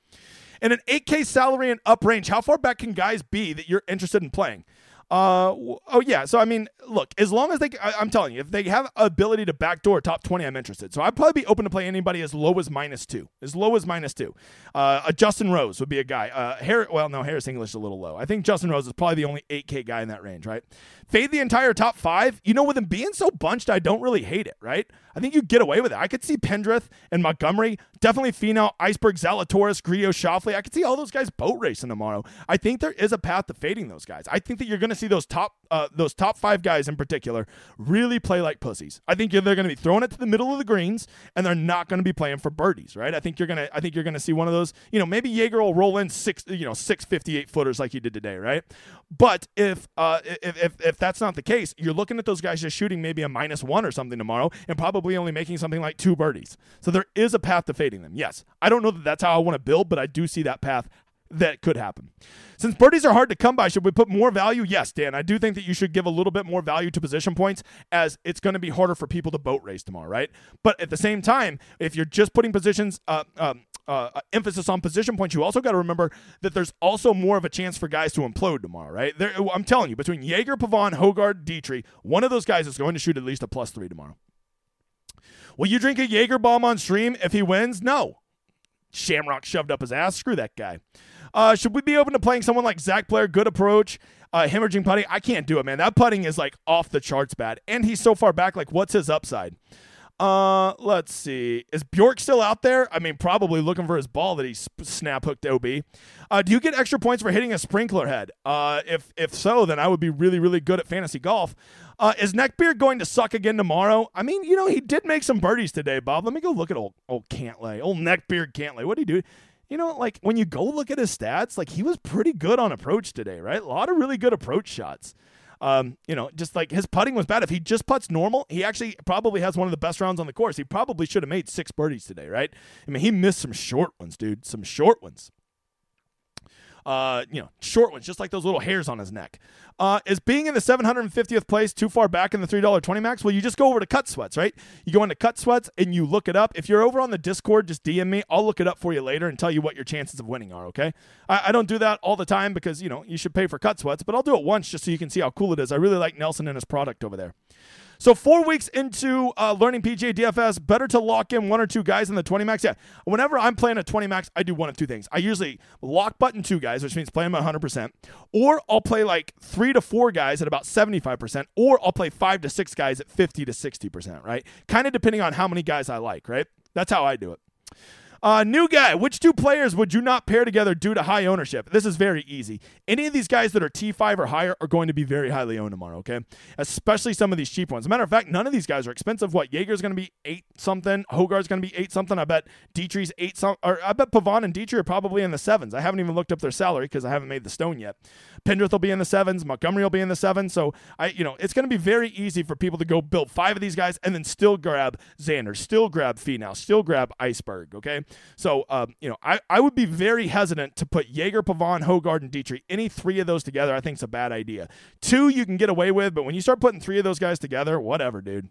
In an 8K salary and up range, how far back can guys be that you're interested in playing? Uh, oh yeah. So I mean, look, as long as they, I, am telling you, if they have ability to backdoor top 20, I'm interested. So I'd probably be open to play anybody as low as minus two, as low as minus two. Uh, a Justin Rose would be a guy. Uh, well, no, Harris English is a little low. I think Justin Rose is probably the only 8K guy in that range, right? Fade the entire top five. You know, with them being so bunched, I don't really hate it, right? I think you get away with it. I could see Pendrith and Montgomery, definitely Finau, Iceberg, Zalatoris, Grillo, Schauffele. I could see all those guys boat racing tomorrow. I think there is a path to fading those guys. I think that you're going to see those top uh, those top five guys in particular really play like pussies. I think they're going to be throwing it to the middle of the greens, and they're not going to be playing for birdies, right? I think you're gonna I think you're going to see one of those. You know, maybe Jaeger will roll in six you know six fifty eight footers like he did today, right? But if uh if, if if that's not the case, you're looking at those guys just shooting maybe a minus one or something tomorrow, and probably probably only making something like two birdies. So there is a path to fading them. Yes. I don't know that that's how I want to build, but I do see that path that could happen. Since birdies are hard to come by, should we put more value? Yes, Dan. I do think that you should give a little bit more value to position points as it's going to be harder for people to boat race tomorrow, right? But at the same time, if you're just putting positions, uh, um, uh, emphasis on position points, you also got to remember that there's also more of a chance for guys to implode tomorrow, right? There, I'm telling you, between Jaeger, Pavon, Hojgaard, Detry, one of those guys is going to shoot at least a plus three tomorrow. Will you drink a Jaeger bomb on stream if he wins? No. Shamrock shoved up his ass. Screw that guy. Uh, should we be open to playing someone like Zac Blair? Good approach. Uh, hemorrhaging putting. I can't do it, man. That putting is like off the charts bad. And he's so far back. Like, what's his upside? Uh, let's see. Is Bjork still out there? I mean, probably looking for his ball that he snap hooked OB. Uh, do you get extra points for hitting a sprinkler head? Uh, if if so, then I would be really really good at fantasy golf. Uh, is Neckbeard going to suck again tomorrow? I mean, you know, he did make some birdies today, Bob. Let me go look at old old Cantlay, old Neckbeard Cantlay. What did he do? You know, like when you go look at his stats, like he was pretty good on approach today, right? A lot of really good approach shots. Um, you know, just like his putting was bad. If he just puts normal, he actually probably has one of the best rounds on the course. He probably should have made six birdies today, right? I mean, he missed some short ones, dude. Some short ones uh, you know, short ones, just like those little hairs on his neck. Uh, is being in the 750th place too far back in the $3.20 max? Well, you just go over to Cut Sweats, right? You go into Cut Sweats and you look it up. If you're over on the Discord, just DM me. I'll look it up for you later and tell you what your chances of winning are, okay? I, I don't do that all the time because, you know, you should pay for Cut Sweats, but I'll do it once just so you can see how cool it is. I really like Nelson and his product over there. So four weeks into uh, learning PGA DFS, better to lock in one or two guys in the 20 max. Yeah, whenever I'm playing a 20 max, I do one of two things. I usually lock button two guys, which means play them at 100%, or I'll play like three to four guys at about 75%, or I'll play five to six guys at 50 to 60%, right? Kind of depending on how many guys I like, right? That's how I do it. Uh, new guy. Which two players would you not pair together due to high ownership? This is very easy. Any of these guys that are T5 or higher are going to be very highly owned tomorrow, okay? Especially some of these cheap ones. Matter of fact, none of these guys are expensive. What? Jaeger's going to be eight something. Hojgaard's going to be eight something. I bet Detry's eight something. Or I bet Pavon and Detry are probably in the sevens. I haven't even looked up their salary because I haven't made the stone yet. Pendrith will be in the sevens. Montgomery will be in the sevens. So I, you know, it's going to be very easy for people to go build five of these guys and then still grab Xander, still grab Finau, still grab Iceberg. Okay, so um, you know, I, I would be very hesitant to put Jaeger, Pavon, Hojgaard, and Detry. Any three of those together, I think is a bad idea. Two you can get away with, but when you start putting three of those guys together, whatever, dude.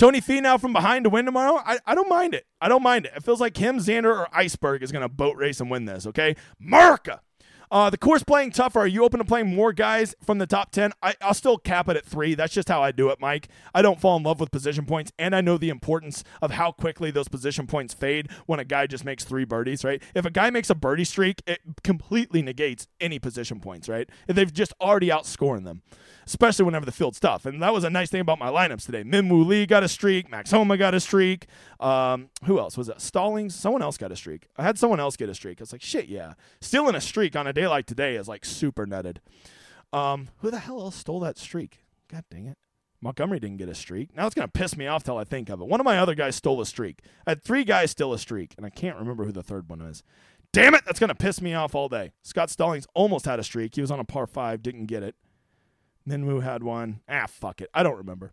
Tony Finau from behind to win tomorrow, I, I don't mind it. I don't mind it. It feels like him, Xander, or Iceberg is going to boat race and win this, okay? Marca! Uh, the course playing tougher. Are you open to playing more guys from the top 10? I, will still cap it at three. That's just how I do it, Mike. I don't fall in love with position points, and I know the importance of how quickly those position points fade when a guy just makes three birdies, right? If a guy makes a birdie streak, it completely negates any position points, right? They've just already outscoring them especially whenever the field's tough. And that was a nice thing about my lineups today. Minwoo Lee got a streak. Max Homa got a streak. Um, who else was it? Stallings. Someone else got a streak. I had someone else get a streak. I was like, shit, yeah. Stealing a streak on a day like today is like super netted. Um, who the hell else stole that streak? God dang it. Montgomery didn't get a streak. Now it's going to piss me off till I think of it. One of my other guys stole a streak. I had three guys steal a streak, and I can't remember who the third one was. Damn it, that's going to piss me off all day. Scott Stallings almost had a streak. He was on a par five, didn't get it. Minwoo had one. Ah, fuck it. I don't remember.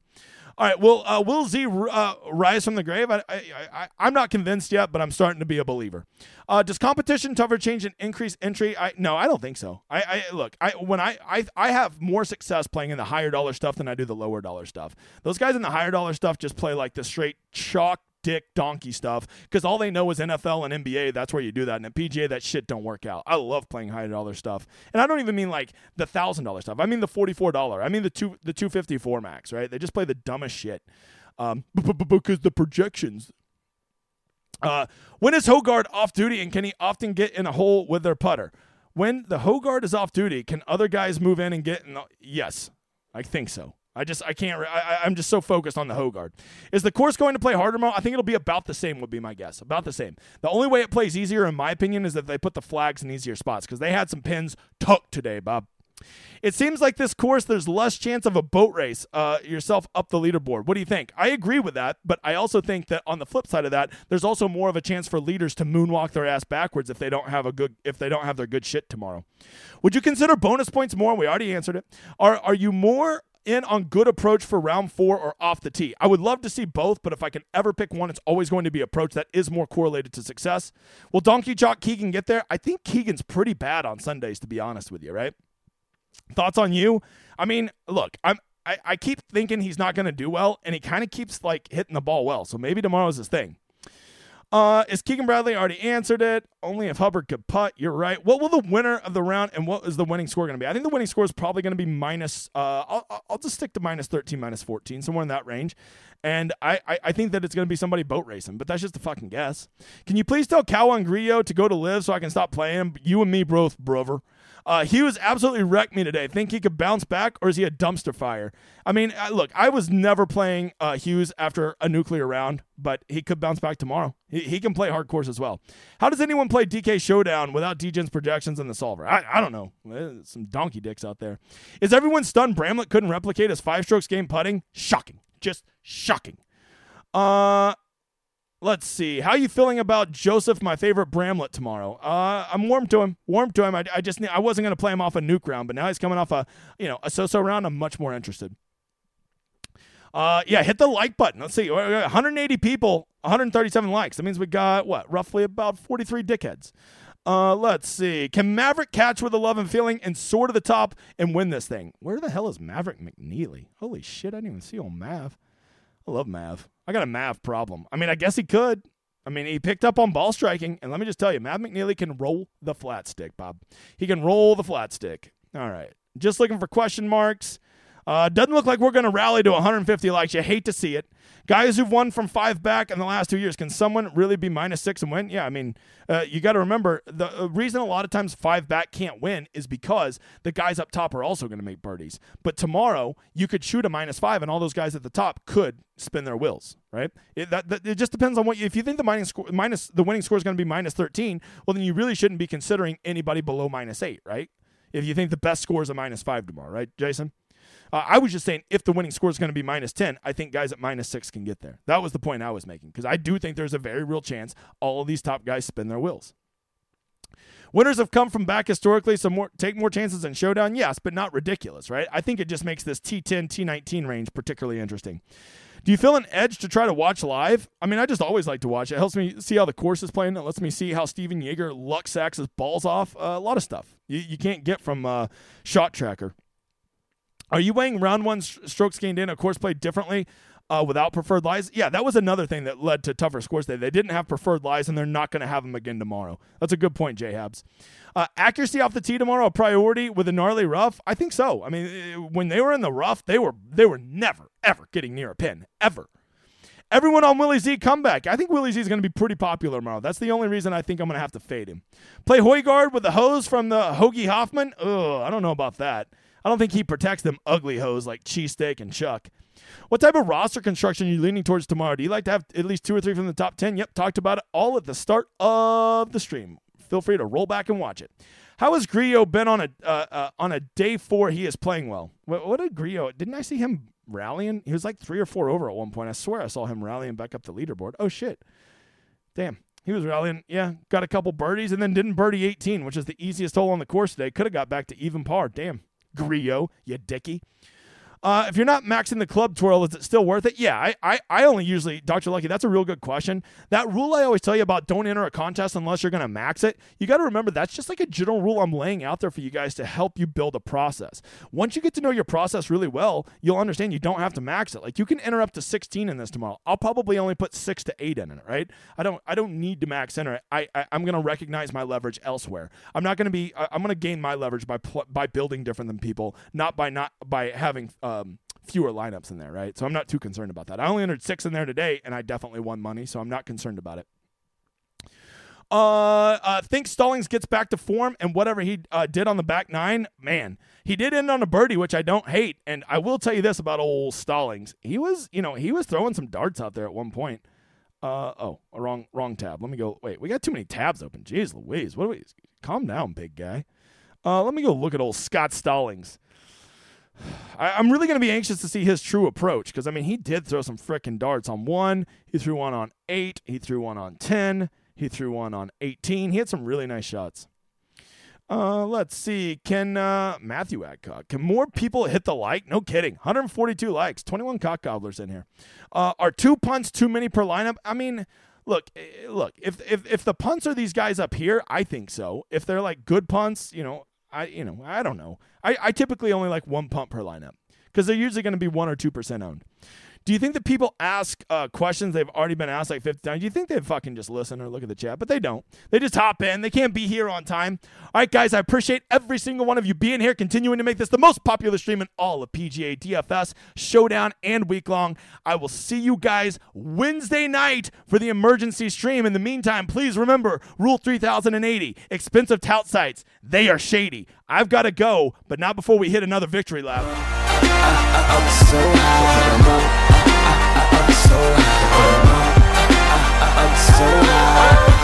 All right. Well, uh, will Z uh, rise from the grave? I, I, I, am not convinced yet, but I'm starting to be a believer. Uh, does competition tougher change and increase entry? I no, I don't think so. I, I look. I when I, I I have more success playing in the higher dollar stuff than I do the lower dollar stuff. Those guys in the higher dollar stuff just play like the straight chalk dick donkey stuff because all they know is NFL and NBA. That's where you do that. And at PGA, that shit don't work out. I love playing high dollar stuff, and I don't even mean like the thousand dollar stuff. I mean the forty four dollar. I mean the two the two fifty four max. Right? They just play the dumbest shit. Um, because the projections. Uh, when is Hojgaard off duty, and can he often get in a hole with their putter? When the Hojgaard is off duty, can other guys move in and get in? The, yes, I think so. I just I can't. I, I'm just so focused on the Hojgaard. Is the course going to play harder, Mo? I think it'll be about the same. Would be my guess. About the same. The only way it plays easier, in my opinion, is that they put the flags in easier spots because they had some pins tucked today, Bob. It seems like this course, there's less chance of a boat race uh, yourself up the leaderboard. What do you think? I agree with that, but I also think that on the flip side of that, there's also more of a chance for leaders to moonwalk their ass backwards if they don't have a good if they don't have their good shit tomorrow. Would you consider bonus points more? We already answered it. Are are you more in on good approach for round four or off the tee. I would love to see both, but if I can ever pick one, it's always going to be approach that is more correlated to success. Will Donkey Jock Keegan get there? I think Keegan's pretty bad on Sundays, to be honest with you, right? Thoughts on you? I mean, look, I'm I, I keep thinking he's not going to do well, and he kind of keeps like hitting the ball well. So maybe tomorrow's his thing. Uh, is Keegan Bradley already answered it? Only if Hubbard could putt. You're right. What will the winner of the round and what is the winning score going to be? I think the winning score is probably going to be minus. Uh, I'll, I'll just stick to minus 13, minus 14, somewhere in that range. And I, I, I think that it's going to be somebody boat racing, but that's just a fucking guess. Can you please tell Cowan Grillo to go to live so I can stop playing? You and me both, brother. Uh, Hughes absolutely wrecked me today. Think he could bounce back, or is he a dumpster fire? I mean, look, I was never playing uh, Hughes after a nuclear round, but he could bounce back tomorrow. He, he can play hard course as well. How does anyone play DK Showdown without Degen's projections in the solver? I, I don't know. There's some donkey dicks out there. Is everyone stunned Bramlett couldn't replicate his five strokes game putting? Shocking. Just shocking. Uh, Let's see. How you feeling about Joseph, my favorite Bramlett tomorrow? Uh, I'm warm to him. Warm to him. I, I just I wasn't going to play him off a nuke round, but now he's coming off a you know a so-so round. I'm much more interested. Uh, yeah, hit the like button. Let's see. 180 people, 137 likes. That means we got what? Roughly about 43 dickheads. Uh, let's see. Can Maverick catch with a love and feeling and soar to the top and win this thing? Where the hell is Maverick McNeely? Holy shit! I didn't even see old Mav. I love Mav. I got a Mav problem. I mean, I guess he could. I mean, he picked up on ball striking, and let me just tell you, Mav McNeely can roll the flat stick, Bob. He can roll the flat stick. All right. Just looking for question marks. Uh, doesn't look like we're going to rally to 150 likes. You hate to see it. Guys who've won from five back in the last two years, can someone really be minus six and win? Yeah, I mean, uh, you got to remember the uh, reason a lot of times five back can't win is because the guys up top are also going to make birdies. But tomorrow, you could shoot a minus five, and all those guys at the top could spin their wheels, right? It, that, that, it just depends on what you, if you think the minus, the winning score is going to be minus 13, well, then you really shouldn't be considering anybody below minus eight, right? If you think the best score is a minus five tomorrow, right, Jason? Uh, I was just saying if the winning score is going to be minus 10, I think guys at minus six can get there. That was the point I was making because I do think there's a very real chance all of these top guys spin their wheels. Winners have come from back historically, so more take more chances in showdown, yes, but not ridiculous, right? I think it just makes this T10, T19 range particularly interesting. Do you feel an edge to try to watch live? I mean, I just always like to watch. It helps me see how the course is playing. It lets me see how Stephan Jaeger luck sacks his balls off. Uh, a lot of stuff you, you can't get from uh, Shot Tracker. Are you weighing round one strokes gained in a course played differently uh, without preferred lies? Yeah, that was another thing that led to tougher scores. They, they didn't have preferred lies, and they're not going to have them again tomorrow. That's a good point, J Habs. Uh, accuracy off the tee tomorrow a priority with a gnarly rough? I think so. I mean, eh, when they were in the rough, they were they were never ever getting near a pin ever. Everyone on Willie Z comeback. I think Willie Z is going to be pretty popular tomorrow. That's the only reason I think I'm going to have to fade him. Play Højgaard with the hose from the Hoagie Hoffman. Ugh, I don't know about that. I don't think he protects them ugly hoes like Cheesesteak and Chuck. What type of roster construction are you leaning towards tomorrow? Do you like to have at least two or three from the top 10? Yep, talked about it all at the start of the stream. Feel free to roll back and watch it. How has Grillo been on a uh, uh, on a day four? He is playing well. What, what did Grillo? Didn't I see him rallying? He was like three or four over at one point. I swear I saw him rallying back up the leaderboard. Oh shit! Damn, he was rallying. Yeah, got a couple birdies and then didn't birdie 18, which is the easiest hole on the course today. Could have got back to even par. Damn. Grillo, you dicky. Uh, if you're not maxing the club twirl, is it still worth it? Yeah, I, I, I only usually, Dr. Lucky, that's a real good question. That rule I always tell you about don't enter a contest unless you're going to max it, you got to remember that's just like a general rule I'm laying out there for you guys to help you build a process. Once you get to know your process really well, you'll understand you don't have to max it. Like you can enter up to 16 in this tomorrow. I'll probably only put six to eight in it, right? I don't, I don't need to max enter it. I, I am going to recognize my leverage elsewhere. I'm not going to be, I, I'm going to gain my leverage by, pl- by building different than people, not by not, by having, um, fewer lineups in there, right? So I'm not too concerned about that. I only entered six in there today, and I definitely won money, so I'm not concerned about it. Uh, uh, think Stallings gets back to form and whatever he uh, did on the back nine, man, he did end on a birdie, which I don't hate. And I will tell you this about old Stallings: he was, you know, he was throwing some darts out there at one point. Uh oh, wrong wrong tab. Let me go. Wait, we got too many tabs open. Jeez Louise, what do we? Calm down, big guy. Uh, let me go look at old Scott Stallings. I, am really going to be anxious to see his true approach because, I mean, he did throw some frickin' darts on one. He threw one on eight. He threw one on 10. He threw one on 18. He had some really nice shots. Uh, let's see. Can uh, Matthew Adcock, can more people hit the like? No kidding. 142 likes, 21 cock gobblers in here. Uh, are two punts too many per lineup? I mean, look, eh, look. If if if the punts are these guys up here, I think so. If they're like good punts, you know, I you know I don't know. I, I typically only like one pump per lineup because they're usually going to be one or two percent owned. Do you think that people ask uh, questions they've already been asked like 50 times? Do you think they fucking just listen or look at the chat? But they don't. They just hop in. They can't be here on time. All right, guys, I appreciate every single one of you being here, continuing to make this the most popular stream in all of PGA DFS, Showdown, and Week Long. I will see you guys Wednesday night for the emergency stream. In the meantime, please remember Rule 3080 expensive tout sites, they are shady. I've got to go, but not before we hit another victory lap. [laughs] I, I, so high. I'm up, up, up so high.